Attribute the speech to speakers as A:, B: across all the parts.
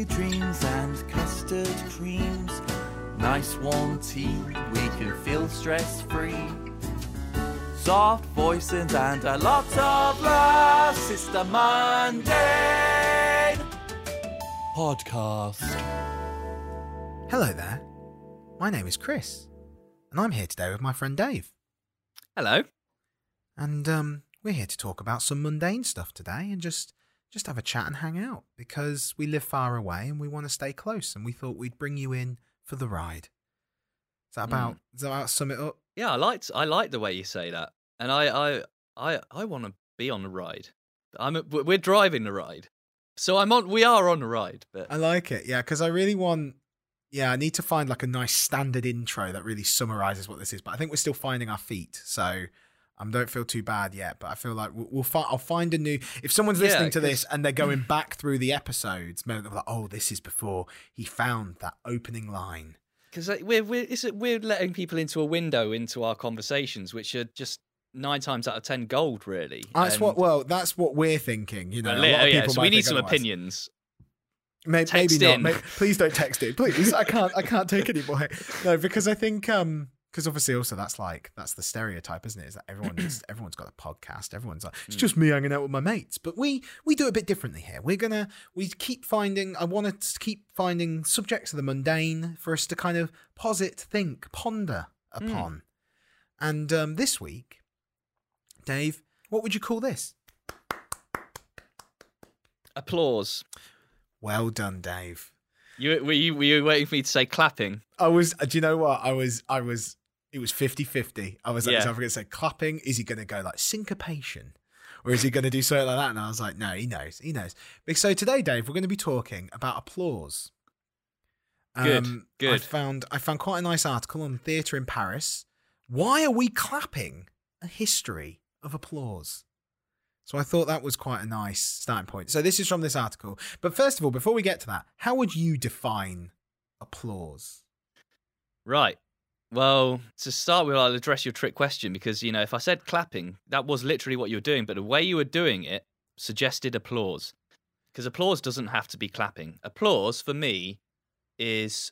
A: Coffee dreams and custard creams. Nice warm tea, we can feel stress free. Soft voices and a lot of laughs. It's the Mundane Podcast.
B: Hello there. My name is Chris, and I'm here today with my friend Dave.
C: Hello.
B: And um, we're here to talk about some mundane stuff today and just just have a chat and hang out because we live far away and we want to stay close and we thought we'd bring you in for the ride. Is that mm. about is that about sum it up?
C: Yeah, I liked I like the way you say that, and I I I I want to be on the ride. I'm a, we're driving the ride, so I'm on. We are on the ride, but
B: I like it, yeah, because I really want. Yeah, I need to find like a nice standard intro that really summarizes what this is. But I think we're still finding our feet, so I don't feel too bad yet, but I feel like we'll, we'll find. I'll find a new. If someone's
C: Yeah,
B: listening to
C: 'cause-
B: this and they're going back through the episodes, maybe they're like, "Oh, this is before he found that opening line."
C: because we're we're we're letting people into a window into our conversations, which are just nine times out of ten gold, really.
B: That's
C: And-
B: what. Well, that's what we're thinking. You know,
C: Well,
B: a lot of
C: yeah,
B: people
C: so we need some
B: otherwise.
C: opinions.
B: May-
C: Text
B: maybe not. please don't text it, please. I can't. I can't take any more. No, because I think um because obviously also that's like that's the stereotype, isn't it? Is that everyone is, everyone's got a podcast. Everyone's like it's hmm. just me hanging out with my mates. But we we do it a bit differently here. We're gonna we keep finding. I want to keep finding subjects of the mundane for us to kind of posit, think, ponder hmm. upon. And um this week, Dave, what would you call this?
C: Applause.
B: Well done, Dave.
C: You were you were you waiting for me to say clapping?
B: I was. Uh, do you know what? I was. I was. It was 50-50. I was like,
C: Yeah.
B: is I going to say clapping? Is he going to go like syncopation, or is he going to do something like that? And I was like, no, he knows. He knows. So today, Dave, we're going to be talking about applause.
C: Um, good,
B: I
C: good.
B: found I found quite a nice article on theatre in Paris. Why are we clapping? A history of applause. So I thought that was quite a nice starting point. So this is from this article. But first of all, before we get to that, how would you define applause?
C: Right. Well, to start with, I'll address your trick question because, you know, if I said clapping, that was literally what you were doing, but the way you were doing it suggested applause. Because applause doesn't have to be clapping. Applause, for me, is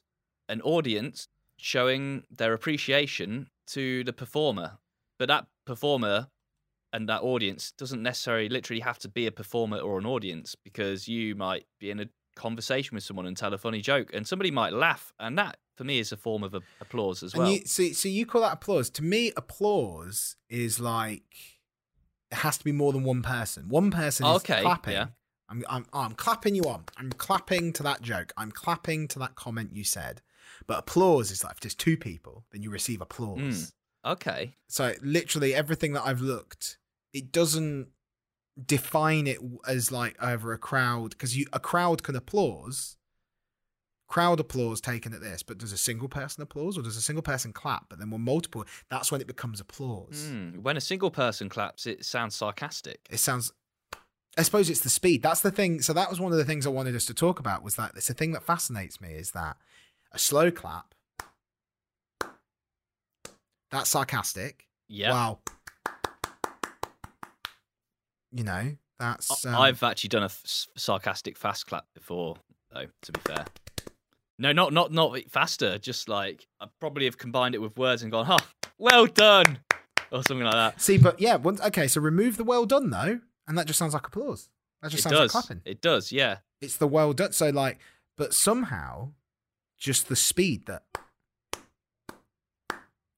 C: an audience showing their appreciation to the performer. But that performer and that audience doesn't necessarily literally have to be a performer or an audience because you might be in a conversation with someone and tell a funny joke and somebody might laugh and that for me is a form of a- applause as well
B: you, so, so you call that applause? To me, applause is like it has to be more than one person. One person is
C: Okay,
B: clapping.
C: yeah.
B: I'm, I'm, oh, I'm clapping you on. I'm clapping to that joke. I'm clapping to that comment you said. But applause is like if there's two people, then you receive applause.
C: Mm. okay
B: So literally everything that I've looked, it doesn't define it as like over a crowd because you a crowd can applause. Crowd applause taken at this, but does a single person applause or does a single person clap? But then when multiple, that's when it becomes applause.
C: Mm, when a single person claps it sounds sarcastic
B: It sounds. I suppose it's the speed. That's the thing. So that was one of the things I wanted us to talk about. Was that it's a thing that fascinates me is that a slow clap. That's sarcastic.
C: yeah
B: Wow. You know, that's. Um,
C: i've actually done a f- sarcastic fast clap before though to be fair no not not not faster just like i probably have combined it with words and gone huh well done or something like that
B: See, but yeah, once, okay, so remove the well done though, and that just sounds like applause. That just
C: it
B: sounds
C: does
B: like clapping.
C: it does yeah
B: It's the well done. So, like, but somehow, just the speed that.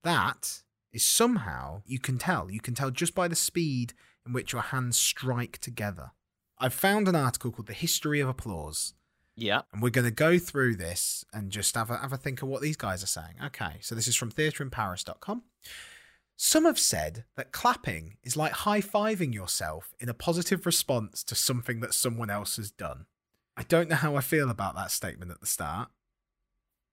B: That is somehow, you can tell. You can tell just by the speed in which your hands strike together. I've found an article called The History of Applause.
C: Yeah
B: And we're going to go through this and just have a, have a think of what these guys are saying. Okay, so this is from theatreinparis.com. Some have said that clapping is like high fiving yourself in a positive response to something that someone else has done. I don't know how I feel about that statement at the start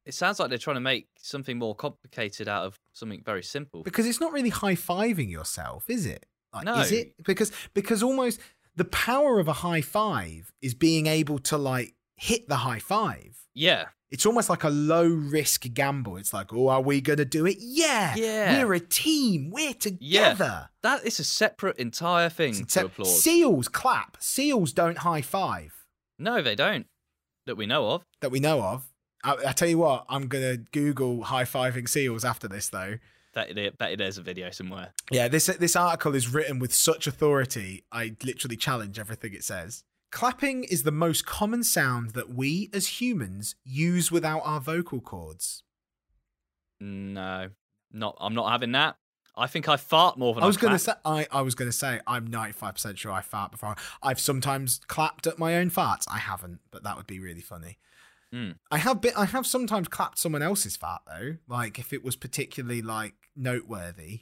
C: It sounds like they're trying to make something more complicated out of something very simple.
B: because it's not really high fiving yourself, is it? Like,
C: No.
B: Is it? Because because almost the power of a high five is being able to like hit the high five.
C: Yeah,
B: It's almost like a low risk gamble. It's like, oh, are we going to do it? Yeah.
C: Yeah.
B: We're a team. We're together.
C: that is a separate entire thing to applaud.
B: Seals clap. Seals don't high five.
C: no, they don't. that we know of.
B: that we know of. I, I tell you what, I'm gonna Google high fiving seals after this, though.
C: Bet you, bet you there's a video somewhere.
B: Yeah, this this article is written with such authority. I literally challenge everything it says. Clapping is the most common sound that we as humans use without our vocal cords.
C: No, not. I'm not having that. I think I fart more than
B: I was
C: going
B: gonna say I, I was gonna say I'm 95 percent sure I fart before. I've sometimes clapped at my own farts. I haven't, but that would be really funny.
C: Hmm.
B: I have been I have sometimes clapped someone else's fart though, like if it was particularly like noteworthy.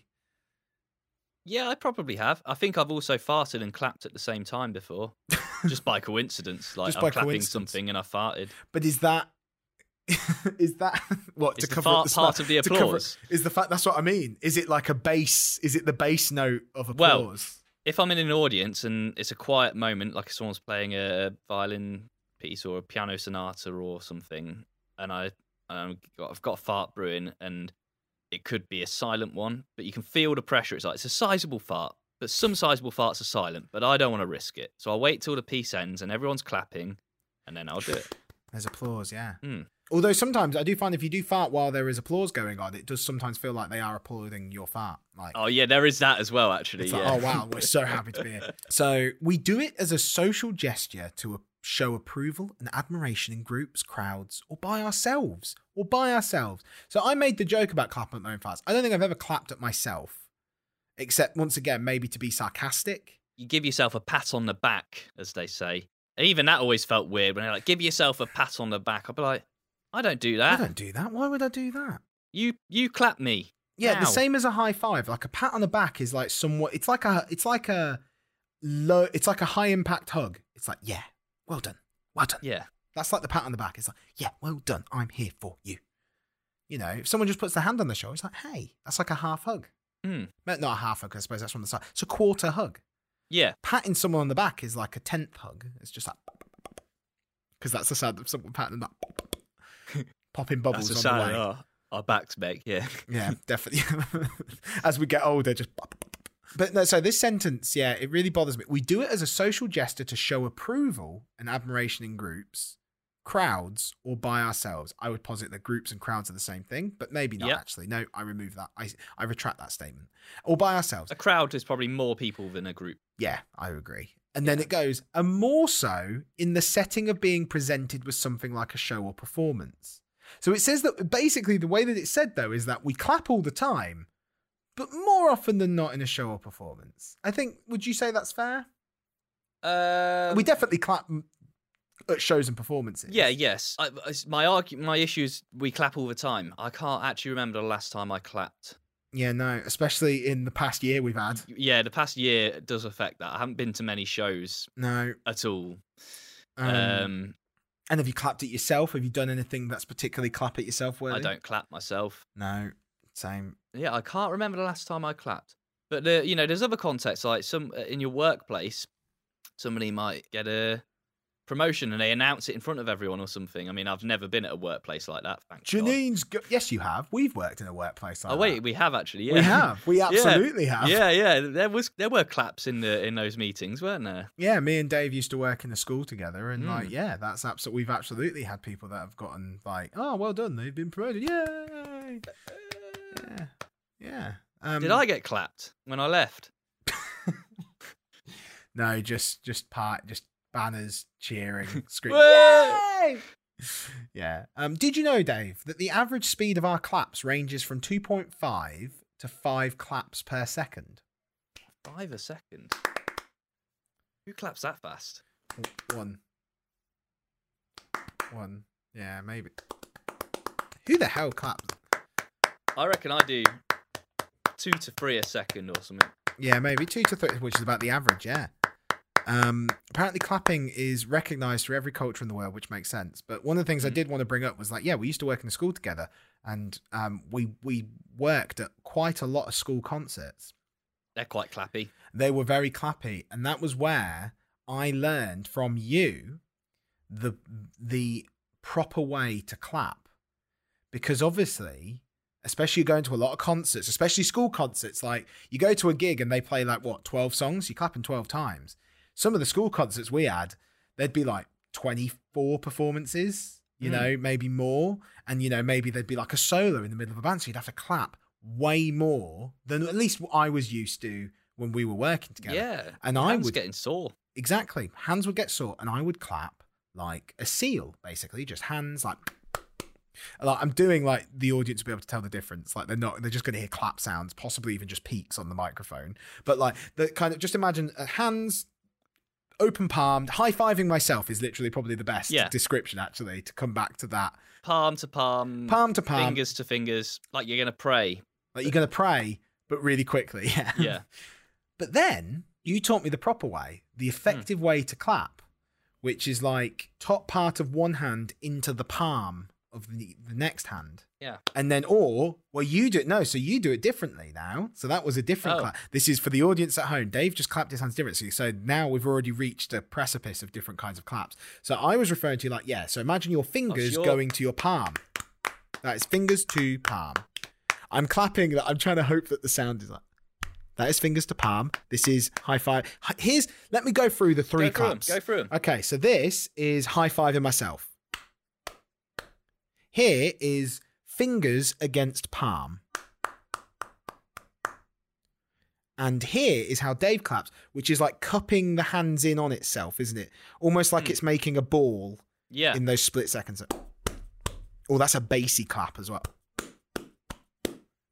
C: Yeah, I probably have. I think I've also farted and clapped at the same time before, just by coincidence. Like
B: Just
C: I'm
B: by
C: clapping something and I farted.
B: But is that is that what
C: Is
B: to
C: the
B: cover
C: fart part of the
B: to cover-
C: applause?
B: is the fact that's what I mean? Is it like a bass? Is it the bass note of applause?
C: Well,
B: applause?
C: If I'm in an audience and it's a quiet moment, like someone's playing a violin piece or a piano sonata or something, and I um, I've got a fart brewing, and it could be a silent one, but you can feel the pressure. It's like it's a sizable fart, but some sizable farts are silent. But I don't want to risk it, so I'll wait till the piece ends and everyone's clapping, and then I'll do it.
B: There's applause, yeah.
C: Hmm.
B: Although sometimes I do find if you do fart while there is applause going on, it does sometimes feel like they are applauding your fart. Like,
C: Oh yeah, there is that as well. Actually,
B: it's
C: yeah.
B: like, oh wow, we're so happy to be here. So we do it as a social gesture to show approval and admiration in groups, crowds, or by ourselves, or by ourselves. So I made the joke about clapping at my own farts. I don't think I've ever clapped at myself, except once again maybe to be sarcastic.
C: you give yourself a pat on the back, as they say. And even that always felt weird when they're like, "Give yourself a pat on the back." I'd be like, "I don't do that.
B: I don't do that. Why would I do that?
C: You you clap me."
B: Yeah, the same as a high five. Like a pat on the back is like somewhat. It's like a. It's like a low. It's like a high impact hug. It's like yeah, well done, well done.
C: Yeah,
B: That's like the pat on the back. It's like yeah, well done. I'm here for you. You know, if someone just puts their hand on the shoulder, it's like hey, that's like a half hug.
C: Hmm.
B: No, Not a half hug. I suppose that's from the side. It's a quarter hug.
C: yeah.
B: Patting someone on the back is like a tenth hug. It's just like because that's the sound of someone patting the back, popping bubbles
C: That's
B: on the way.
C: Oh, our backs big. Yeah.
B: Yeah, definitely. as we get older, just. But no, so this sentence, yeah, it really bothers me. We do it as a social gesture to show approval and admiration in groups, crowds, or by ourselves. I would posit that groups and crowds are the same thing, but maybe not
C: Yep.
B: actually. No, I remove that. I, I retract that statement. Or by ourselves.
C: A crowd is probably more people than a group.
B: Yeah, I agree. And then it goes, and more so in the setting of being presented with something like a show or performance. So it says that basically the way that it's said though is that we clap all the time, but more often than not in a show or performance. I think, would you say that's fair?
C: Uh,
B: we definitely clap shows and performances.
C: Yeah, yes. I, my argu- my issue is we clap all the time. I can't actually remember the last time I clapped.
B: Yeah, no, especially in the past year we've had.
C: Yeah, the past year does affect that. I haven't been to many shows
B: No.
C: at all.
B: Um,
C: Um,
B: and have you clapped it yourself? Have you done anything that's particularly clap at yourself worthy?
C: I don't clap myself.
B: No, same.
C: Yeah, I can't remember the last time I clapped. But the, you know, there's other contexts like some uh, in your workplace, somebody might get a promotion and they announce it in front of everyone or something. I mean, I've never been at a workplace like that. Thank.
B: Janine's. Go- yes, you have. We've worked in a workplace like
C: Oh
B: that.
C: wait, we have actually. Yeah,
B: We have. We
C: Yeah.
B: absolutely have.
C: Yeah, yeah. There was there were claps in the in those meetings, weren't there?
B: Yeah, me and Dave used to work in a school together, and like,
C: Mm.
B: yeah, that's absolutely. We've absolutely had people that have gotten like, oh, well done, they've been promoted. Yay! Yeah, yeah. Um,
C: Did I get clapped when I left?
B: No, just just part, just banners cheering, screaming. Yay! Yeah. Um, did you know, Dave, that the average speed of our claps ranges from 2.5 to 5 claps per second?
C: Five a second. Who claps that fast?
B: One. One. Yeah, maybe. Who the hell claps?
C: I reckon I do two to three a second or something.
B: Yeah, maybe two to three, which is about the average. Yeah. Um, apparently, clapping is recognised through every culture in the world, which makes sense. But one of the things I
C: Mhm.
B: did want to bring up was like, yeah, we used to work in a school together, and um, we we worked at quite a lot of school concerts.
C: They're quite clappy.
B: They were very clappy, and that was where I learned from you the the proper way to clap, because obviously. Especially you going to a lot of concerts, especially school concerts. Like you go to a gig and they play like what twelve songs, you clap in twelve times some of the school concerts we had, there'd be like 24 performances, you
C: Mm.
B: know, maybe more. And, you know, maybe there'd be like a solo in the middle of a band. So you'd have to clap way more than at least what I was used to when we were working together.
C: Yeah.
B: And I was
C: getting sore.
B: exactly hands would get sore and I would clap like a seal, basically, just hands like. Like I'm doing like the audience will be able to tell the difference. Like they're not, they're just going to hear clap sounds, possibly even just peaks on the microphone. But like the kind of just imagine uh, hands open palmed, high fiving myself is literally probably the best
C: Yeah.
B: description actually to come back to that.
C: Palm to palm.
B: Palm to palm,
C: Fingers to fingers. Like you're going to pray.
B: like you're going to pray, but really quickly. Yeah.
C: Yeah.
B: But then you taught me the proper way, the hmm. effective way to clap, which is like top part of one hand into the palm of the, the next hand.
C: Yeah.
B: And then, or, well, you do it. No, so you do it differently now. So that was a different
C: Oh.
B: clap. This is for the audience at home. Dave just clapped his hands differently. So now we've already reached a precipice of different kinds of claps. So I was referring to like, yeah, so imagine your fingers
C: sure.
B: going to your palm. That is fingers to palm. I'm clapping. I'm trying to hope that the sound is like. That is fingers to palm. This is high five. Here's let me go through the three
C: Go through
B: claps.
C: Go through 'em.
B: Okay, so this is high fiving myself. Here is fingers against palm. And here is how Dave claps, which is like cupping the hands in on itself, isn't it? Almost like
C: Hmm.
B: it's making a ball
C: Yeah.
B: in those split seconds. Oh, that's a bassy clap as well.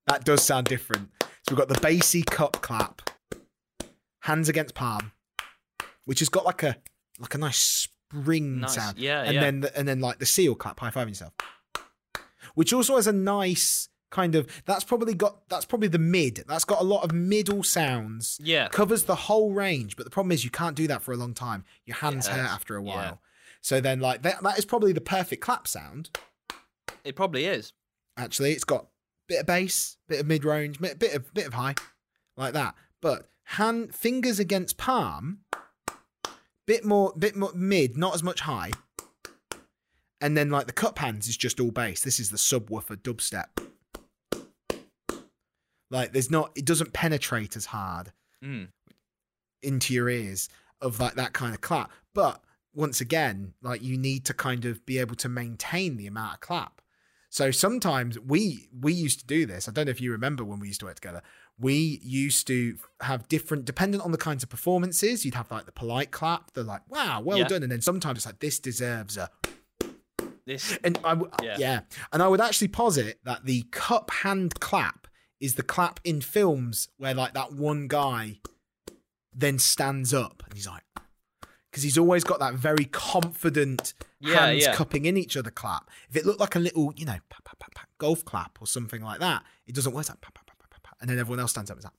B: That does sound different. So we've got the bassy cup clap, hands against palm, which has got like a like a nice spring
C: Nice.
B: sound,
C: Yeah.
B: and
C: yeah.
B: then the, and then like the seal clap, high fiving yourself, which also has a nice kind of. That's probably got that's probably the mid. That's got a lot of middle sounds.
C: yeah.
B: Covers the whole range, but the problem is you can't do that for a long time. Your hands
C: Yes.
B: hurt after a
C: Yeah.
B: while. So then, like that, that is probably the perfect clap sound.
C: It probably is.
B: Actually, it's got bit of bass, bit of mid range, bit, bit of bit of high, like that. But hand fingers against palm, bit more, bit more mid, not as much high. And then like the cup hands is just all bass. This is the subwoofer dubstep. Like there's not, it doesn't penetrate as hard
C: Mm.
B: into your ears of like that kind of clap. But once again, like you need to kind of be able to maintain the amount of clap. So sometimes we we used to do this. I don't know if you remember when we used to work together. We used to have different, dependent on the kinds of performances. You'd have like the polite clap, the like, "Wow, well
C: Yeah.
B: done," and then sometimes it's like, "This deserves a."
C: This.
B: And I w-
C: Yeah.
B: yeah, and I would actually posit that the cup hand clap is the clap in films where like that one guy then stands up and he's like, because he's always got that very confident
C: Yeah,
B: hands
C: yeah.
B: cupping in each other clap. If it looked like a little, you know, pa, pa, pa, golf clap or something like that, it doesn't work. It's like, and then everyone else stands up. It's like,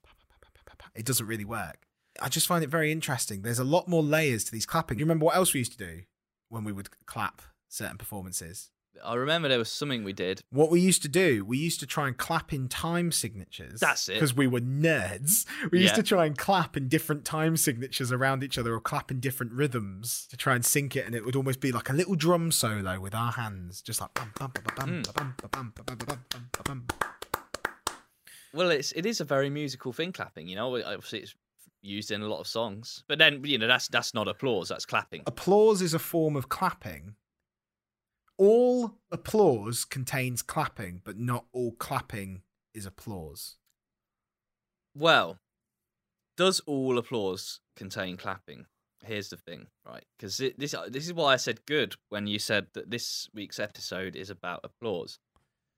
B: it doesn't really work. I just find it very interesting. There's a lot more layers to these clapping. Do you remember what else we used to do when we would clap certain performances.
C: I remember there was something we did.
B: What we used to do, we used to try and clap in time signatures.
C: That's it.
B: Because we were nerds. We
C: yeah.
B: used to try and clap in different time signatures around each other or clap in different rhythms to try and sync it. And it would almost be like a little drum solo with our hands, just like.
C: Well, it's it is a very musical thing, clapping. You know, obviously it's used in a lot of songs, but then you know that's that's not applause, that's clapping.
B: Applause is a form of clapping all applause contains clapping, but not all clapping is applause.
C: Well, does all applause contain clapping? Here's the thing, right? Because this this is why I said good when you said that this week's episode is about applause.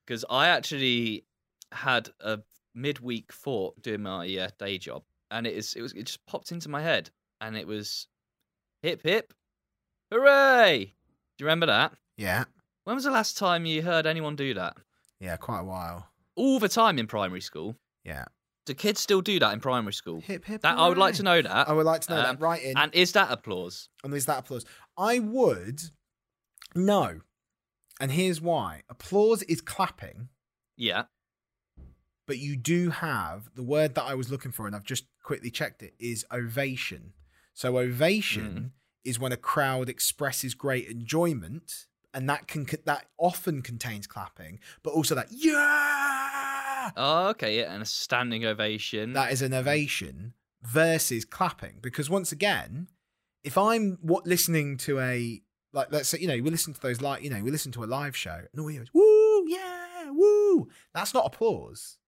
C: Because I actually had a midweek thought doing my uh, day job, and it is it was it just popped into my head, and it was hip hip, hooray! Do you remember that?
B: Yeah.
C: When was the last time you heard anyone do that?
B: Yeah, quite a while.
C: All the time in primary school.
B: Yeah.
C: Do kids still do that in primary school?
B: Hip hip.
C: That I would like to know that.
B: I would like to know
C: Um,
B: that. Right in.
C: And is that applause?
B: and is that applause? I would no. And here's why. Applause is clapping,
C: Yeah.
B: but you do have the word that I was looking for, and I've just quickly checked it, is ovation. So ovation is when a crowd expresses great enjoyment, and that can that often contains clapping, but also that yeah
C: Oh, okay. Yeah, and a standing ovation.
B: that is an ovation versus clapping because once again if i'm what listening to a like let's say you know we listen to those like you know we listen to a live show and all we hear is woo yeah woo. That's not applause.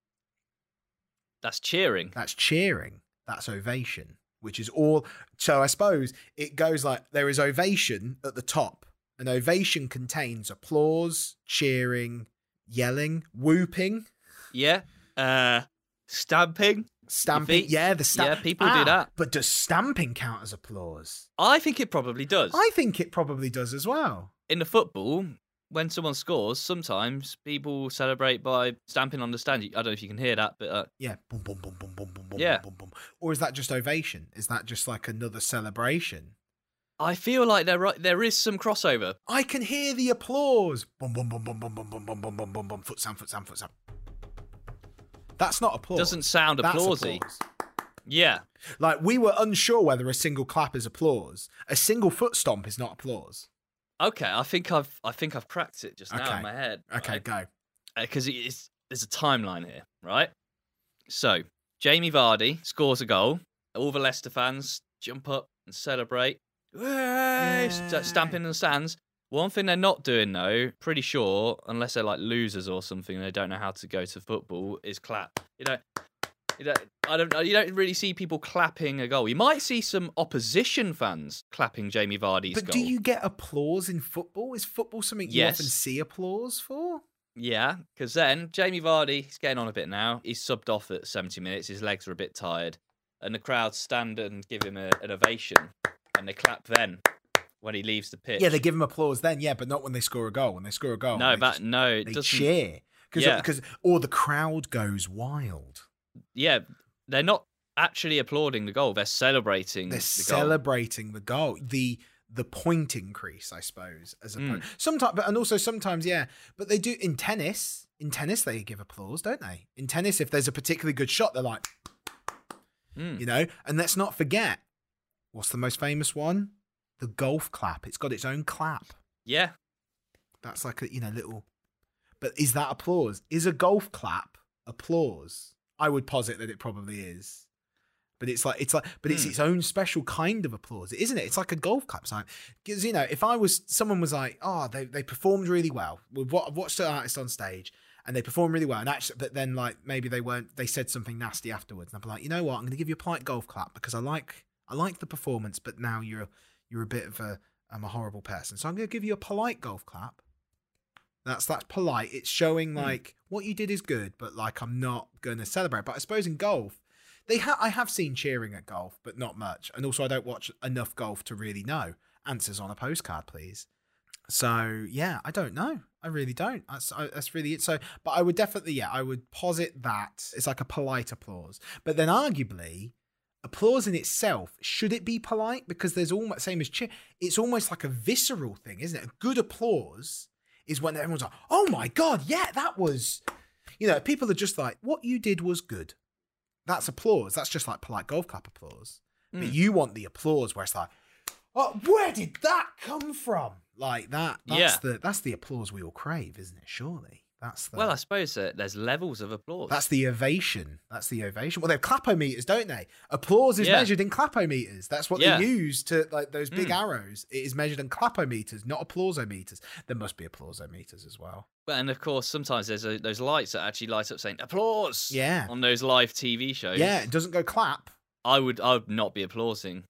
C: That's cheering.
B: That's cheering. That's ovation, which is all. So I suppose it goes like there is ovation at the top. An ovation contains applause, cheering, yelling, whooping,
C: Yeah. Uh, stamping.
B: stamping. Yeah, the stamp.
C: Yeah, people do that.
B: But does stamping count as applause?
C: I think it probably does.
B: I think it probably does as well.
C: In the football, when someone scores, sometimes people celebrate by stamping on the stand. I don't know if you can hear that, but uh,
B: Yeah, boom, boom, boom, boom, boom, boom, boom,
C: Yeah.
B: boom, boom. Or is that just ovation? Is that just like another celebration?
C: I feel like there are- there is some crossover.
B: I can hear the applause. Boom, boom, boom, boom, boom, boom, boom, boom, boom, boom, boom, boom. Foot sound, foot sound, foot sound. That's not applause.
C: Doesn't sound
B: That's
C: applausey.
B: applause.
C: Yeah.
B: Like we were unsure whether a single clap is applause. A single foot stomp is not applause.
C: Okay, I think I've I think I've cracked it just now
B: Okay.
C: in my head.
B: Okay, go.
C: because it's there's a timeline here, right? So Jamie Vardy scores a goal. All the Leicester fans jump up and celebrate, Hooray! St-
B: Yay.
C: stamping in the stands. One thing they're not doing though, pretty sure, unless they're like losers or something, they don't know how to go to football, is clap. You know, you don't, I don't, you don't really see people clapping a goal. You might see some opposition fans clapping Jamie Vardy's
B: But
C: goal.
B: do you get applause in football? Is football something you
C: Yes.
B: often see applause for?
C: Yeah, because then Jamie Vardy, he's getting on a bit now. He's subbed off at 70 minutes. His legs are a bit tired. And the crowd stand and give him a, an ovation. And they clap then when he leaves the pitch.
B: Yeah, they give him applause then, yeah, but not when they score a goal. When they score a goal,
C: no,
B: just-
C: no,
B: they
C: doesn't.
B: cheer. Cause,
C: Yeah.
B: because or the crowd goes wild.
C: Yeah, they're not actually applauding the goal. They're celebrating
B: They're
C: the goal.
B: celebrating the goal, the the point increase, I suppose, as
C: Mm.
B: opposed sometimes, but and also sometimes, yeah. But they do in tennis. In tennis, they give applause, don't they? In tennis, if there's a particularly good shot, they're like,
C: Mm.
B: you know. And let's not forget, what's the most famous one? The golf clap. It's got its own clap.
C: Yeah,
B: That's like a you know little. But is that applause? Is a golf clap applause? I would posit that it probably is. But it's like it's like, but it's
C: Hmm.
B: its own special kind of applause, isn't it? It's like a golf clap sign. Because you know, if I was someone was like, oh, they they performed really well. We've I've watched an artist on stage and they performed really well, and actually, but then like maybe they weren't. They said something nasty afterwards, and I'd be like, you know what? I'm going to give you a polite golf clap because I like I like the performance, but now you're you're a bit of a I'm a horrible person, so I'm going to give you a polite golf clap. That's that's polite. It's showing hmm. like what you did is good, but like I'm not going to celebrate. But I suppose in golf, they ha- I have seen cheering at golf, but not much. And also, I don't watch enough golf to really know. Answers on a postcard, please. So yeah, I don't know. I really don't. That's I, that's really it. So, but I would definitely, yeah, I would posit that it's like a polite applause. But then, arguably, applause in itself should it be polite? Because there's almost same as cheer. It's almost like a visceral thing, isn't it? A good applause is when everyone's like, "Oh my god, yeah, that was," you know, people are just like, "What you did was good." That's applause. That's just like polite golf clap applause. But
C: Mm.
B: you want the applause where it's like, "Oh, where did that come from?" Like that. That's
C: Yeah.
B: the that's the applause we all crave, isn't it? Surely that's the
C: well, I suppose uh, there's levels of applause.
B: that's the ovation. That's the ovation. Well, they have clapometers, don't they? Applause is
C: Yeah.
B: measured in clapometers. That's what
C: Yeah.
B: they use to like those big
C: Mm.
B: arrows. It is measured in clapometers, not applausometers. There must be applausometers as well.
C: But- and of course, sometimes there's a, those lights that actually light up saying applause.
B: Yeah.
C: On those live TV shows.
B: Yeah, it doesn't go clap.
C: I would I would not be applauding.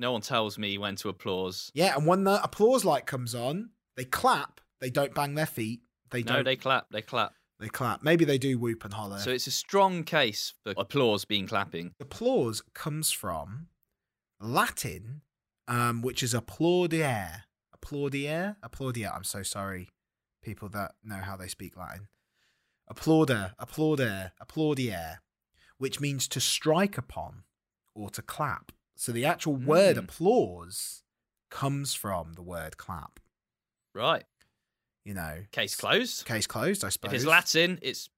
C: No one tells me when to applause.
B: Yeah, and when the applause light comes on, they clap. They don't bang their feet. They
C: No,
B: don't.
C: they clap. They clap.
B: they clap. Maybe they do whoop and holler.
C: So it's a strong case for applause being clapping.
B: applause comes from Latin, um, which is applaudere. Applaudere? Applaudere. I'm so sorry, people that know how they speak Latin. Applauder, applaudere, applaudiere, which means to strike upon or to clap. So the actual word
C: Mm.
B: applause comes from the word clap.
C: Right.
B: You know,
C: Case closed.
B: case closed, I suppose.
C: If it's Latin, it's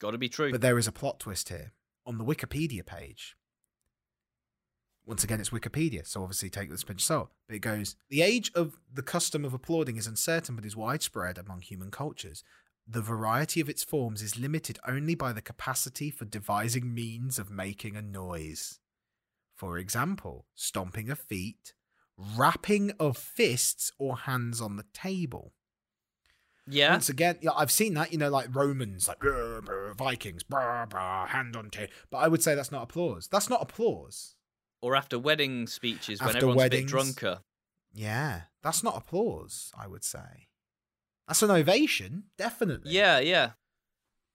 C: got to be true.
B: But there is a plot twist here. On the Wikipedia page, once again, it's Wikipedia, so obviously take this pinch of salt. But it goes The age of the custom of applauding is uncertain, but is widespread among human cultures. The variety of its forms is limited only by the capacity for devising means of making a noise. For example, stomping of feet, rapping of fists or hands on the table.
C: Yeah.
B: Once again, yeah, I've seen that, you know, like Romans, like "Brr, brr, Vikings, brr, brr, hand on table. But I would say that's not applause. That's not applause.
C: Or after wedding speeches when
B: After
C: everyone's a bit drunker.
B: Yeah, that's not applause, I would say. That's an ovation, definitely.
C: Yeah, yeah.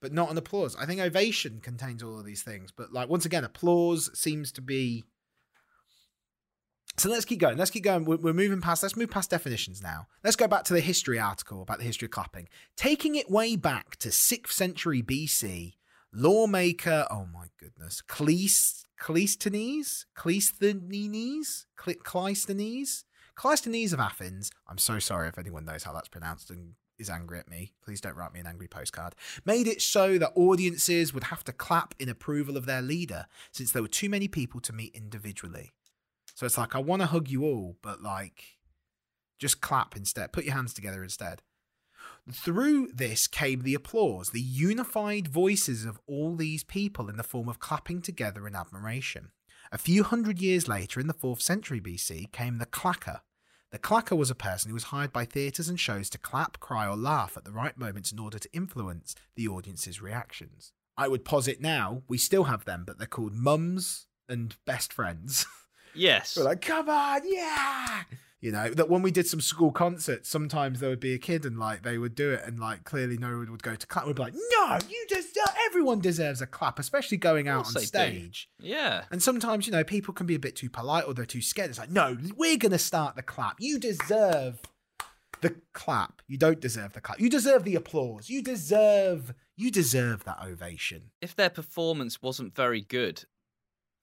B: But not an applause. I think ovation contains all of these things. But like once again, applause seems to be so let's keep going. Let's keep going. We're, we're moving past. Let's move past definitions now. Let's go back to the history article about the history of clapping. Taking it way back to sixth century BC, lawmaker. Oh my goodness, Cleis Cleisthenes, Cleisthenes, Cle- Cleisthenes, Cleisthenes of Athens. I'm so sorry if anyone knows how that's pronounced and is angry at me. Please don't write me an angry postcard. Made it so that audiences would have to clap in approval of their leader, since there were too many people to meet individually. So it's like I want to hug you all, but like just clap instead. Put your hands together instead. Through this came the applause, the unified voices of all these people in the form of clapping together in admiration. A few hundred years later, in the 4th century BC, came the clacker. The clacker was a person who was hired by theatres and shows to clap, cry, or laugh at the right moments in order to influence the audience's reactions. I would posit now, we still have them, but they're called mums and best friends.
C: Yes.
B: We're like, come on, yeah. You know, that when we did some school concerts, sometimes there would be a kid and like they would do it and like clearly no one would go to clap. We'd be like, no, you just, uh, everyone deserves a clap, especially going out on
C: they do.
B: stage.
C: yeah.
B: And sometimes, you know, people can be a bit too polite or they're too scared. It's like, no, we're going to start the clap. You deserve the clap. You don't deserve the clap. You deserve the applause. You deserve, you deserve that ovation.
C: If their performance wasn't very good,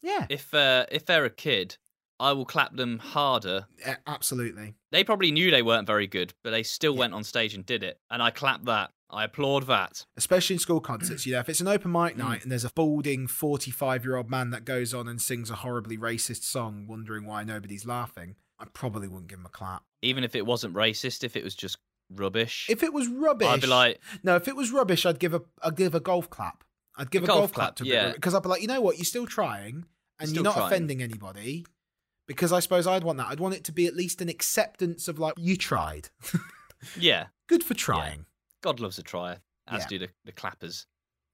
B: Yeah,
C: if uh, if they're a kid, I will clap them harder.
B: a- absolutely.
C: They probably knew they weren't very good, but they still went on stage and did it. And I clap that. I applaud that.
B: especially in school concerts. You know, if it's an open mic night and there's a balding 45 year old man that goes on and sings a horribly racist song, wondering why nobody's laughing, I probably wouldn't give him a clap.
C: Even if it wasn't racist, if it was just rubbish,
B: If it was rubbish,
C: I'd be like,
B: no. If it was rubbish, I'd give a I'd give a golf clap. I'd give
C: A
B: a,
C: golf
B: golf, clap, to
C: yeah.
B: because I'd be like, you know what, you're still trying and
C: Still
B: you're not
C: trying.
B: offending anybody. Because I suppose I'd want that. I'd want it to be at least an acceptance of like you tried.
C: yeah,
B: Good for trying.
C: God loves a trier, as
B: Yeah.
C: do the, the clappers.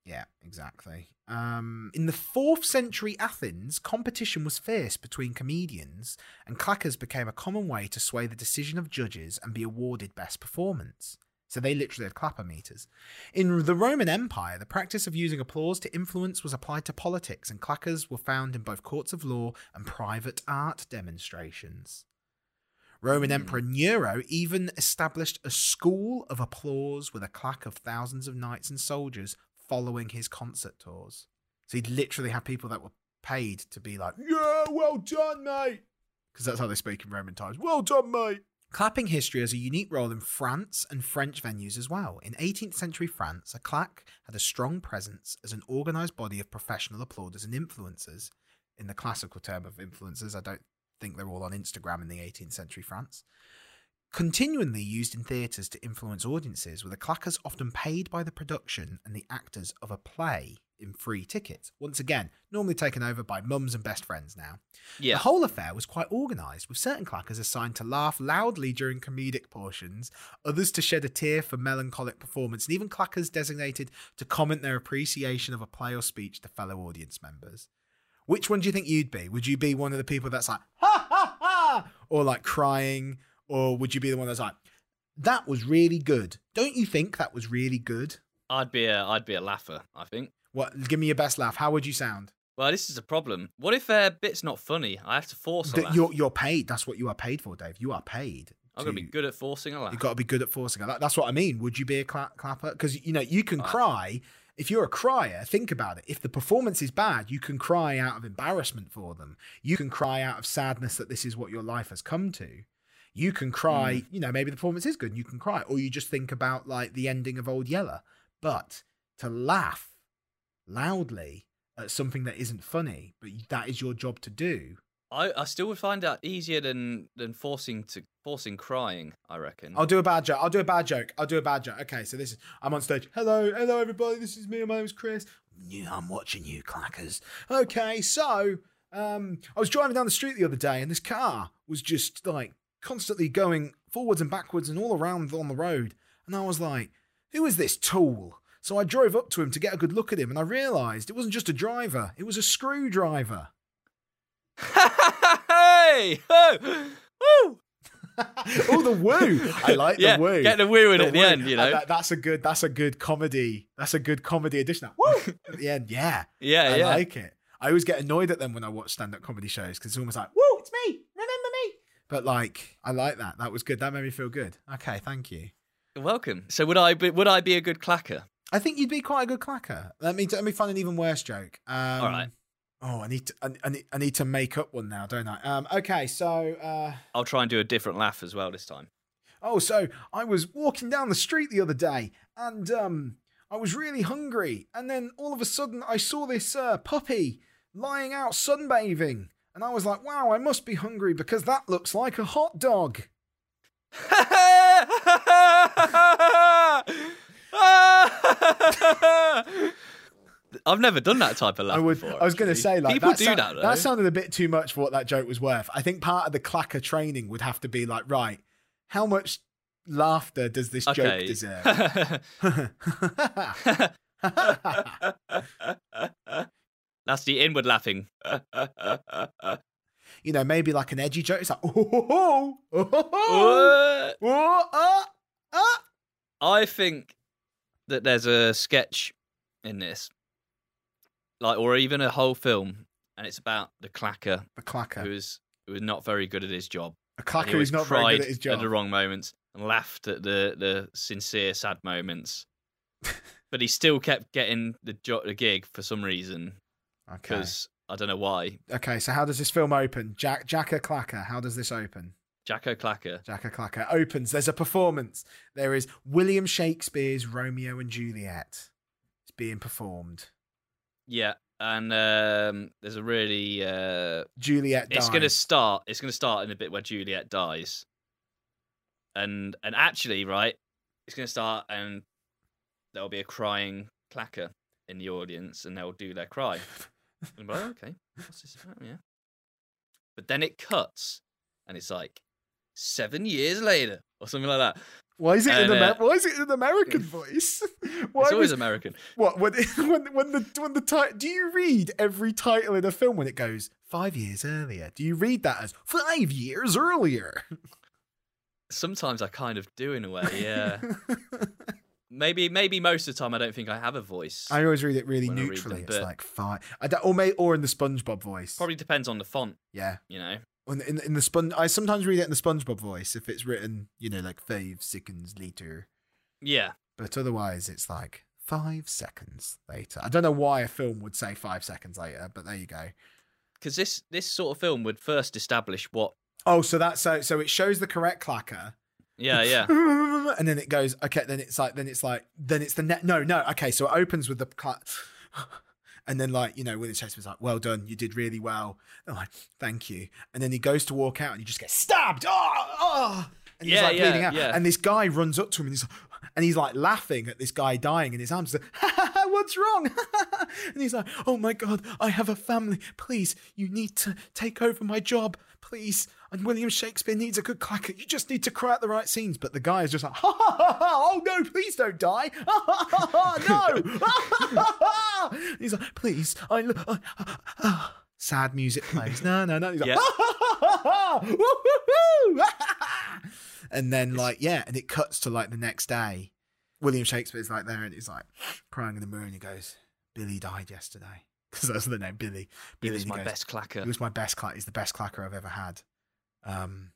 B: Yeah, exactly. Um, in the fourth century Athens, competition was fierce between comedians, and clackers became a common way to sway the decision of judges and be awarded best performance. So they literally had clapper meters. In the Roman Empire, the practice of using applause to influence was applied to politics, and clackers were found in both courts of law and private art demonstrations. Roman hmm. Emperor Nero even established a school of applause with a clack of thousands of knights and soldiers following his concert tours. So he'd literally have people that were paid to be like, Yeah, well done, mate. Because that's how they speak in Roman times. Well done, mate. Clapping history has a unique role in France and French venues as well. In 18th century France, a claque had a strong presence as an organised body of professional applauders and influencers. In the classical term of influencers, I don't think they're all on Instagram in the 18th century France. Continually used in theatres to influence audiences, with the clackers often paid by the production and the actors of a play in free tickets. Once again, normally taken over by mums and best friends now.
C: Yeah.
B: The whole affair was quite organised, with certain clackers assigned to laugh loudly during comedic portions, others to shed a tear for melancholic performance, and even clackers designated to comment their appreciation of a play or speech to fellow audience members. Which one do you think you'd be? Would you be one of the people that's like, ha ha ha, or like crying, or would you be the one that's like, that was really good? Don't you think that was really good?
C: I'd be a I'd be a laugher. I think.
B: What? Give me your best laugh. How would you sound?
C: Well, this is a problem. What if a bit's not funny? I have to force a laugh.
B: you're you're paid. That's what you are paid for, Dave. You are paid.
C: I'm gonna be good at forcing a laugh.
B: You've got to be good at forcing a laugh. that's what I mean. Would you be a cla- clapper? Because you know you can uh, cry. If you're a crier, think about it. If the performance is bad, you can cry out of embarrassment for them. You can cry out of sadness that this is what your life has come to. You can cry. Mm. You know, maybe the performance is good. and You can cry, or you just think about like the ending of Old Yeller. But to laugh loudly at something that isn't funny, but that is your job to do.
C: I, I still would find that easier than than forcing to forcing crying. I reckon.
B: I'll do a bad joke. I'll do a bad joke. I'll do a bad joke. Okay, so this is I'm on stage. Hello, hello everybody. This is me. My name's Chris. Yeah, I'm watching you, clackers. Okay, so um, I was driving down the street the other day, and this car was just like constantly going forwards and backwards and all around on the road. And I was like, who is this tool? So I drove up to him to get a good look at him and I realised it wasn't just a driver, it was a screwdriver.
C: hey! Oh! Woo!
B: oh, the woo! I like
C: yeah,
B: the woo.
C: get the woo in
B: The
C: at the end, you know.
B: that- that's a good. That's a good comedy. That's a good comedy addition. That Woo at the end. Yeah,
C: yeah,
B: I
C: yeah.
B: like it. I always get annoyed at them when I watch stand-up comedy shows because it's almost like, "Woo, it's me! Remember me!" But like, I like that. That was good. That made me feel good. Okay, thank you.
C: You're welcome. So would I be, would I be a good clacker?
B: I think you'd be quite a good clacker. Let me let me find an even worse joke. Um,
C: All right.
B: Oh, I need to I, need, I need to make up one now, don't I? Um, okay, so uh,
C: I'll try and do a different laugh as well this time.
B: Oh, so I was walking down the street the other day and um I was really hungry and then all of a sudden I saw this uh, puppy lying out sunbathing and I was like, "Wow, I must be hungry because that looks like a hot dog."
C: I've never done that type of laugh.
B: I would
C: before,
B: I was going to say like
C: people
B: that
C: do
B: sou-
C: that though.
B: that sounded a bit too much for what that joke was worth. I think part of the clacker training would have to be like, "Right, how much laughter does this joke deserve?"
C: That's the inward laughing.
B: you know, maybe like an edgy joke. It's like, "Oh, oh, oh, oh, oh, oh, oh, oh, oh."
C: I think that there's a sketch in this, like, or even a whole film, and it's about the clacker
B: The clacker.
C: who is who is not very good at his job.
B: A clacker who's not very good at his job.
C: At the wrong moments and laughed at the the sincere sad moments. but he still kept getting the jo- the gig for some reason
B: okay.
C: because I don't know why.
B: Okay, so how does this film open? Jack Jacka Clacker. How does this open?
C: Jacko Clacker.
B: Jacka Clacker opens. There's a performance. There is William Shakespeare's Romeo and Juliet. It's being performed.
C: Yeah, and um, there's a really uh,
B: Juliet dies.
C: it's going to start. It's going to start in a bit where Juliet dies, and and actually, right, it's going to start, and there'll be a crying clacker in the audience, and they'll do their cry. And like, "Oh, okay, what's this about? Yeah, but then it cuts, and it's like seven years later or something like that.
B: Why is it in
C: and,
B: Amer-
C: uh,
B: Why is it an American voice? Why
C: it's always American.
B: what when when when the when the title? Do you read every title in a film when it goes five years earlier? Do you read that as five years earlier?
C: Sometimes I kind of do in a way. Yeah, maybe maybe most of the time I don't think I have a voice.
B: I always read it really
C: When I read
B: neutrally.
C: them,
B: it's like five, I don't, or may, or in the SpongeBob voice.
C: Probably depends on the font,
B: yeah.
C: you know.
B: In, in, in the spon, I sometimes read it in the SpongeBob voice if it's written, you know, like five seconds later.
C: Yeah,
B: But otherwise, it's like five seconds later. I don't know why a film would say five seconds later, but there you go.
C: because this this sort of film would first establish what.
B: Oh, so that's so so it shows the correct clacker.
C: Yeah, yeah.
B: and then it goes okay. Then it's like then it's like then it's the net. No, no. Okay, so it opens with the clack. And then, like, you know, William Shakespeare's like, well done, you did really well. They're like, thank you. And then he goes to walk out and he just gets stabbed. Oh, oh. And he's
C: Yeah,
B: like
C: yeah,
B: bleeding out.
C: yeah.
B: And this guy runs up to him and he's and he's like laughing at this guy dying in his arms. He's like, What's wrong? and he's like, Oh my God, I have a family. Please, you need to take over my job. Please. And William Shakespeare needs a good clacker. You just need to cry out the right scenes. But the guy is just like, ha ha ha ha. Oh no, please don't die. Ha ha ha ha. No. Ha, ha, ha. he's like, please. I, lo- I, I- I-" sad music plays. No, no, no. He's like,
C: Yeah.
B: ha ha ha ha. And then like yeah, and it cuts to like the next day. William Shakespeare's like there and he's like crying in the mirror and he goes, Billy died yesterday. Because that's the name, Billy.
C: He was my
B: goes,
C: best clacker.
B: He was my best clack. He's the best clacker I've ever had. Um,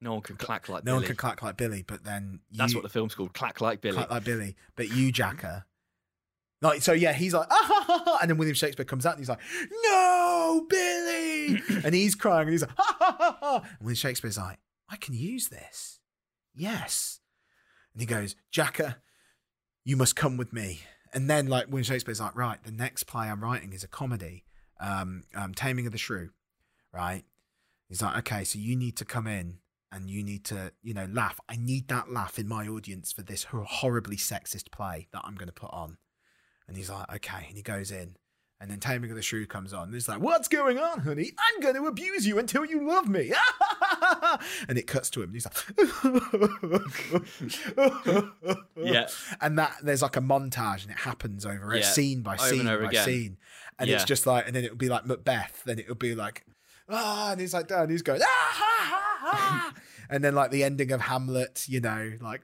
C: no one can clack like
B: no
C: Billy.
B: one can clack like Billy, but then you,
C: That's what the film's called. Clack like Billy.
B: clack like Billy. But you, Jacker, like so, yeah. He's like, ah, ha, ha, ha. and then William Shakespeare comes out and he's like, no, Billy, and he's crying and he's like, ha, ha, ha, ha. And William Shakespeare's like, I can use this, yes. And he goes, Jacker, you must come with me. And then like when Shakespeare's like, right, the next play I'm writing is a comedy, um, um, Taming of the Shrew, right? He's like, okay, so you need to come in and you need to, you know, laugh. I need that laugh in my audience for this horribly sexist play that I'm going to put on. And he's like, okay. And he goes in And then Taming of the Shrew comes on. And it's like, what's going on, honey? I'm going to abuse you until you love me. and it cuts to him. And he's like,
C: Yeah.
B: And that there's like a montage, and it happens over a
C: Yeah.
B: scene by
C: Over
B: scene
C: and over
B: by
C: again.
B: scene. And
C: Yeah.
B: it's just like, and then it would be like Macbeth. Then it would be like, ah, and he's like down. He's going, ah, ha, ha, ha. And then like the ending of Hamlet, you know, like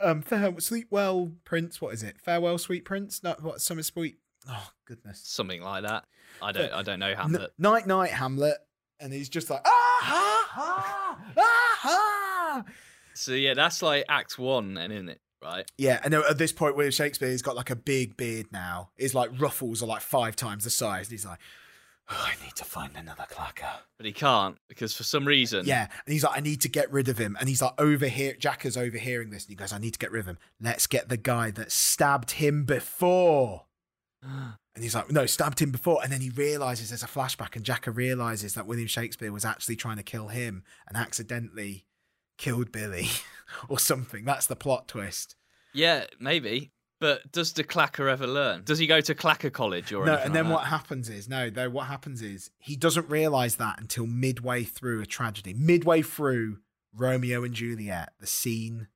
B: um, fare, sleep well, Prince. What is it? Farewell, sweet Prince. Not what? Summer sweet. Oh goodness.
C: Something like that. I don't. I don't know Hamlet.
B: night, night, Hamlet. And he's just like, ah, ha, ha, ah, ha.
C: So yeah, that's like Act One, then, isn't it? Right.
B: Yeah, and at this point where Shakespeare, he's got like a big beard now. His like ruffles are like five times the size. And he's like, oh, I need to find another clacker.
C: But he can't because for some reason.
B: Yeah, and he's like, I need to get rid of him. And he's like, overhear. Jacker's overhearing this, and he goes, I need to get rid of him. Let's get the guy that stabbed him before. And he's like, no, stabbed him before. And then he realizes there's a flashback, and Jacker realizes that William Shakespeare was actually trying to kill him and accidentally killed Billy or something. That's the plot twist.
C: Yeah, maybe. But does the clacker ever learn? Does he go to clacker college or
B: no, and then
C: like
B: what happens is no, though what happens is he doesn't realize that until midway through a tragedy. Midway through Romeo and Juliet, the scene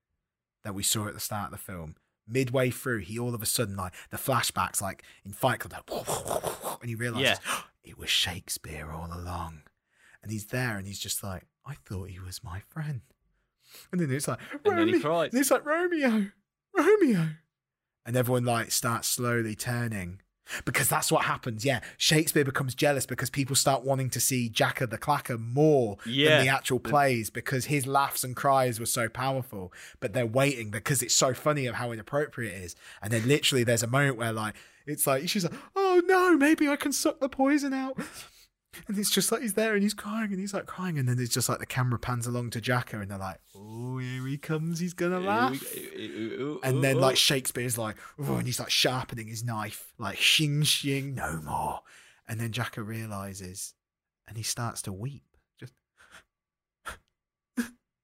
B: that we saw at the start of the film. Midway through, he all of a sudden like the flashbacks, like in Fight Club, like, and he realizes it was Shakespeare all along, and he's there, and he's just like, I thought he was my friend, and then it's like,
C: And
B: Romeo-
C: cries.
B: and it's like Romeo, Romeo, and everyone like starts slowly turning because that's what happens. Yeah, Shakespeare becomes jealous because people start wanting to see Jacker the Clacker more
C: Yeah.
B: than the actual plays because his laughs and cries were so powerful. But they're waiting because it's so funny of how inappropriate it is. And then literally, there's a moment where like it's like she's like, "Oh no, maybe I can suck the poison out." And it's just like he's there and he's crying and he's like crying and then it's just like the camera pans along to Jacker and they're like, "Oh, here he comes, he's gonna laugh." And then like Shakespeare's like, oh, and he's like sharpening his knife, like shing shing, no more. And then Jacker realizes, and he starts to weep.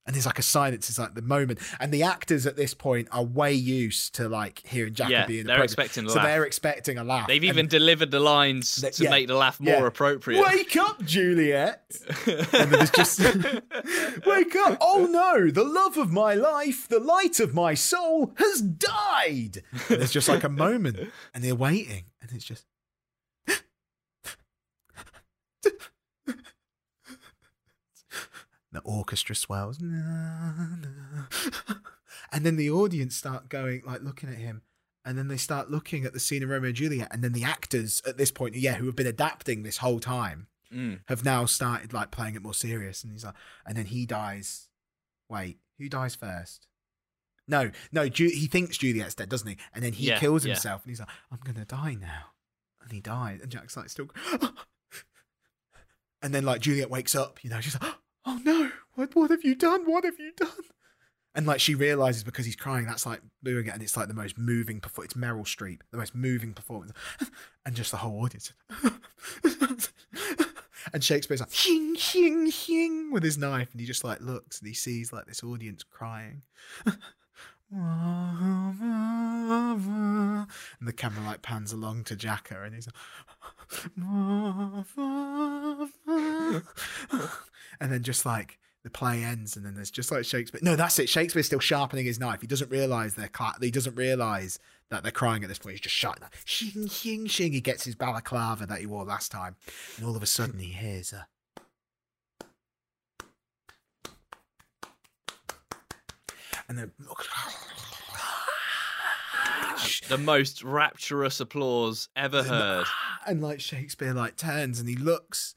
B: And there's like a silence. It's like the moment, and the actors at this point are way used to like hearing Jacker
C: Yeah,
B: being
C: they're
B: appropriate.
C: expecting a
B: so
C: laugh.
B: they're expecting a laugh.
C: They've
B: And
C: even delivered the lines to
B: yeah,
C: make the laugh more
B: yeah.
C: appropriate.
B: wake up, Juliet. and then there's just wake up. Oh no, the love of my life, the light of my soul has died. And there's just like a moment, and they're waiting, and it's just. The orchestra swells, and then the audience start going like looking at him, and then they start looking at the scene of Romeo and Juliet, and then the actors at this point, yeah, who have been adapting this whole time,
C: Mm.
B: have now started like playing it more serious. And he's like and then he dies. Wait who dies first? No no Ju- he thinks juliet's dead doesn't he? And then he
C: Yeah,
B: kills
C: yeah.
B: himself. And he's like i'm gonna die now. And he dies. And jack's like still and then like juliet wakes up you know she's like oh no. What, what have you done? What have you done? And like she realizes because he's crying that's like doing it and it's like the most moving performance it's meryl streep the most moving performance. And just the whole audience. And Shakespeare's like hing hing hing with his knife, and he just like looks and he sees like this audience crying. and the camera like pans along to Jacker, and he's like, and then just like the play ends, and then there's just like Shakespeare. No, that's it. Shakespeare's still sharpening his knife. He doesn't realize they're cla- he doesn't realize that they're crying at this point. He's just shouting, like, shing shing shing. He gets his balaclava that he wore last time, and all of a sudden he hears a. And then
C: The most rapturous applause ever heard.
B: and like Shakespeare like turns and he looks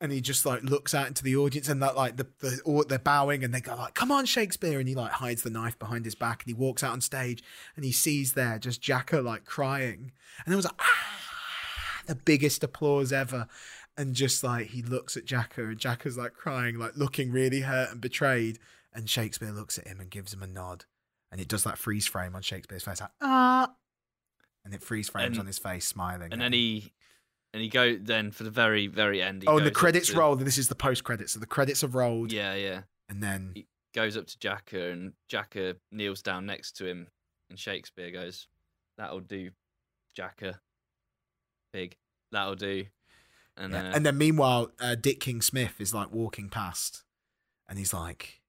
B: and he just like looks out into the audience and that like the, the they're bowing and they go like come on Shakespeare and he like hides the knife behind his back and he walks out on stage and he sees there just Jacker like crying. And it was like ah, the biggest applause ever. And just like he looks at Jacker and Jacker's like crying like looking really hurt and betrayed and Shakespeare looks at him and gives him a nod and it does that freeze frame on Shakespeare's face like ah and it freeze frames
C: And-
B: on his face smiling
C: And then he and he go then for the very very end. He
B: oh, and the credits
C: to-
B: roll. This is the post credits. So the credits have rolled,
C: Yeah, yeah.
B: and then
C: He- Goes up to Jacker and Jacker kneels down next to him, and Shakespeare goes, "That'll do, Jacker, pig." That'll do. And
B: Yeah.
C: then,
B: And then meanwhile, uh, Dick King Smith is like walking past, and he's like,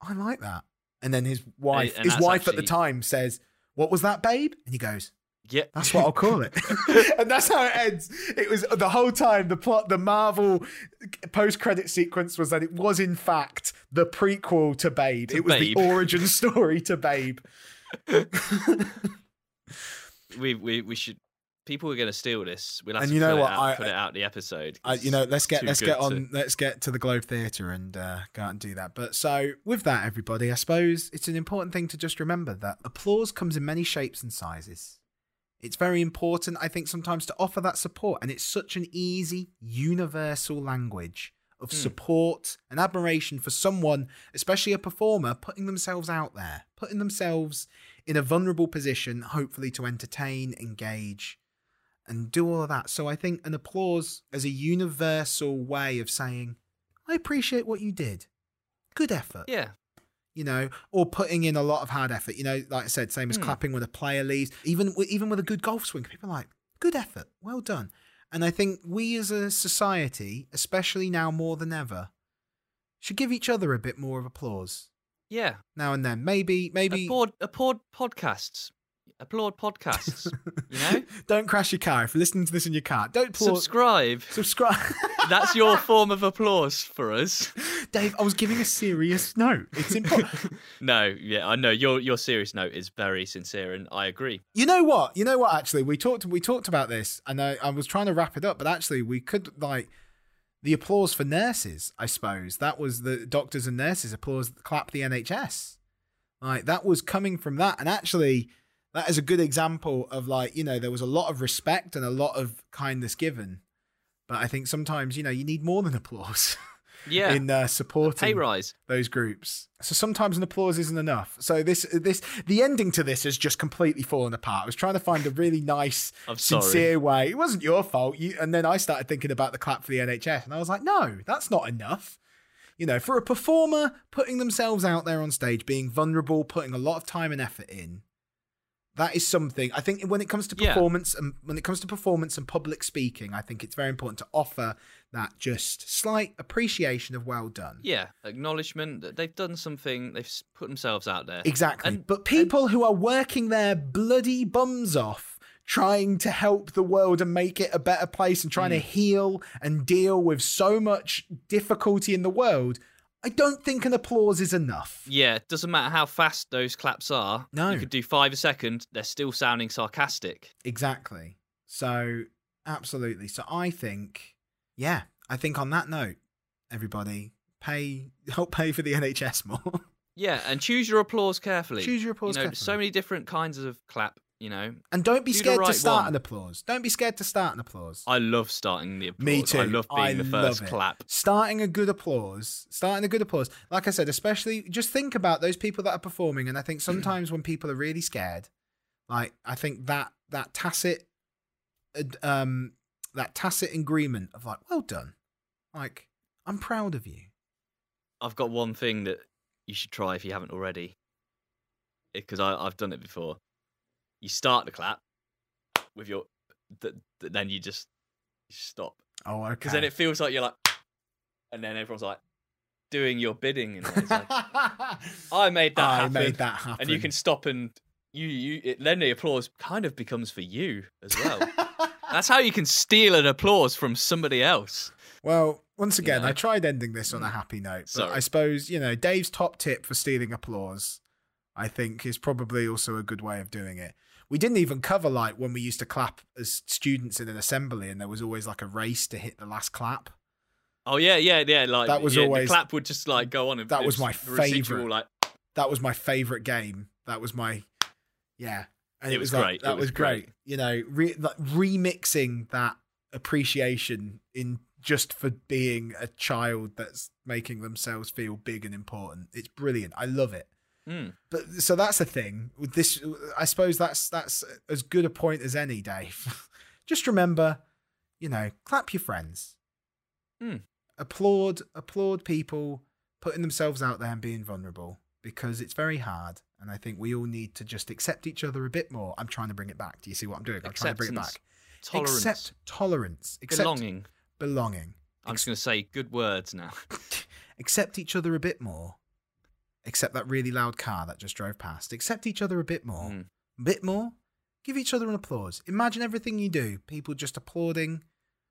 B: "I like that." And then his wife,
C: and
B: his wife at the time says, "What was that, babe?" And he goes,
C: yeah,
B: That's what I'll call it. and that's how it ends. It was the whole time the plot, the Marvel post credit sequence was that it was in fact the prequel to Babe.
C: To
B: it was
C: Babe.
B: the origin story to Babe.
C: we we we should. People are going to steal this. We'll have
B: And
C: to
B: you know
C: put,
B: what?
C: It out,
B: I-
C: put it out the episode.
B: I, you know, let's get let's get
C: to-
B: on let's get to the Globe Theatre and uh, go out and do that. But so with that, everybody, I suppose it's an important thing to just remember that applause comes in many shapes and sizes. It's very important, I think, sometimes to offer that support, and it's such an easy, universal language of support and admiration for someone, especially a performer, putting themselves out there, putting themselves in a vulnerable position, hopefully to entertain, engage, and do all of that. So I think an applause as a universal way of saying, I appreciate what you did. Good effort.
C: yeah,
B: You know, or putting in a lot of hard effort. You know, like I said, same as
C: Hmm.
B: clapping when a player leaves. Even even with a good golf swing, people are like, good effort, well done. And I think we as a society, especially now more than ever, should give each other a bit more of applause
C: yeah.
B: now and then. Maybe, maybe.
C: Applaud, applaud podcasts. Applaud podcasts. You know,
B: don't crash your car if you're listening to this in your car. Don't applaud.
C: subscribe.
B: Subscribe.
C: That's your form of applause for us.
B: Dave, I was giving a serious note. It's important.
C: No, yeah, I know your your serious note is very sincere, and I agree.
B: you know what? You know what? Actually, we talked. We talked about this, and I, I was trying to wrap it up, but actually, we could like the applause for nurses. I suppose that was the doctors and nurses applause, clap the NHS. Like that was coming from that, and actually, that is a good example of like you know there was a lot of respect and a lot of kindness given, but I think sometimes you know you need more than applause.
C: Yeah,
B: in uh,
C: pay
B: supporting
C: rise.
B: those groups. So sometimes an applause isn't enough. So this this the ending to this has just completely fallen apart. I was trying to find a really nice, sincere way. It wasn't your fault. You and then I started thinking about the clap for the NHS, and I was like, no, that's not enough. You know, for a performer putting themselves out there on stage, being vulnerable, putting a lot of time and effort in, that is something. I think when it comes to
C: Yeah.
B: performance and when it comes to performance and public speaking, I think it's very important to offer that just slight appreciation of well done.
C: Yeah, acknowledgement that they've done something. They've put themselves out there.
B: Exactly.
C: And-
B: but people who are working their bloody bums off trying to help the world and make it a better place and trying to mm. heal and deal with so much difficulty in the world, I don't think an applause is enough.
C: Yeah, it doesn't matter how fast those claps are.
B: No.
C: You could do five a second, they're still sounding sarcastic.
B: Exactly. So, absolutely. So, I think, yeah, I think on that note, everybody pay, help pay for the NHS more.
C: Yeah, and choose your applause carefully.
B: Choose your applause
C: You know, so many different kinds of clap, you know.
B: and don't be scared to start
C: one.
B: an applause. Don't be scared to start an applause.
C: I love starting the applause.
B: Me too.
C: I love being
B: I
C: the first clap.
B: Starting a good applause, starting a good applause. Like I said, especially just think about those people that are performing. And I think sometimes when people are really scared, like I think that that tacit, um, that tacit agreement of like, well done, like I'm proud of you.
C: I've got one thing that you should try if you haven't already. Because I've done it before. You start the clap with your, th- th- then you just stop.
B: Oh, okay.
C: Because then it feels like you're like, and then everyone's like doing your bidding. And like, I made that
B: I
C: happen.
B: made that happen.
C: And you can stop and you you it, then the applause kind of becomes for you as well. That's how you can steal an applause from somebody else.
B: Well, once again,
C: know?
B: I tried ending this on a mm. happy note, but
C: Sorry.
B: I suppose, you know, Dave's top tip for stealing applause, I think, is probably also a good way of doing it. We didn't even cover like when we used to clap as students in an assembly and there was always like a race to hit the last clap.
C: Oh yeah, yeah, yeah. Like
B: That was
C: yeah,
B: always-
C: the clap would just like go on. And
B: That was my favourite.
C: Like
B: That was my favorite game. That was my, yeah. And
C: It
B: it,
C: was
B: was, like-
C: great. It
B: That
C: was
B: was great.
C: great.
B: You know, re- like remixing that appreciation in just for being a child that's making themselves feel big and important. It's brilliant. I love it.
C: Mm,
B: But so that's the thing with this. I suppose that's that's as good a point as any, Dave. Just remember, you know, clap your friends,
C: Hmm.
B: applaud applaud people putting themselves out there and being vulnerable because it's very hard. And I think we all need to just accept each other a bit more. I'm trying to bring it back. Do you see what I'm doing? I'm trying to bring it back.
C: Tolerance.
B: Accept tolerance. Accept
C: belonging.
B: belonging.
C: I'm just going to say good words now.
B: Accept each other a bit more. Accept that really loud car that just drove past. Accept each other a bit more.
C: Mm.
B: A bit more. Give each other an applause. Imagine everything you do, people just applauding,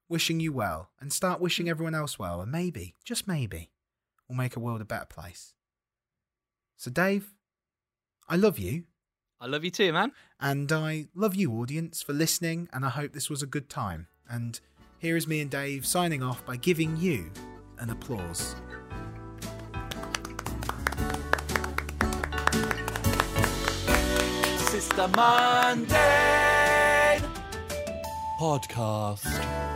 B: wishing you well, and start wishing everyone else well, and maybe, just maybe, we'll make a world a better place. So, Dave, I love you,
C: I love you too, man.
B: and I love you, audience, for listening, and I hope this was a good time. And here is me and Dave signing off by giving you an applause.
A: Sister Monday podcast.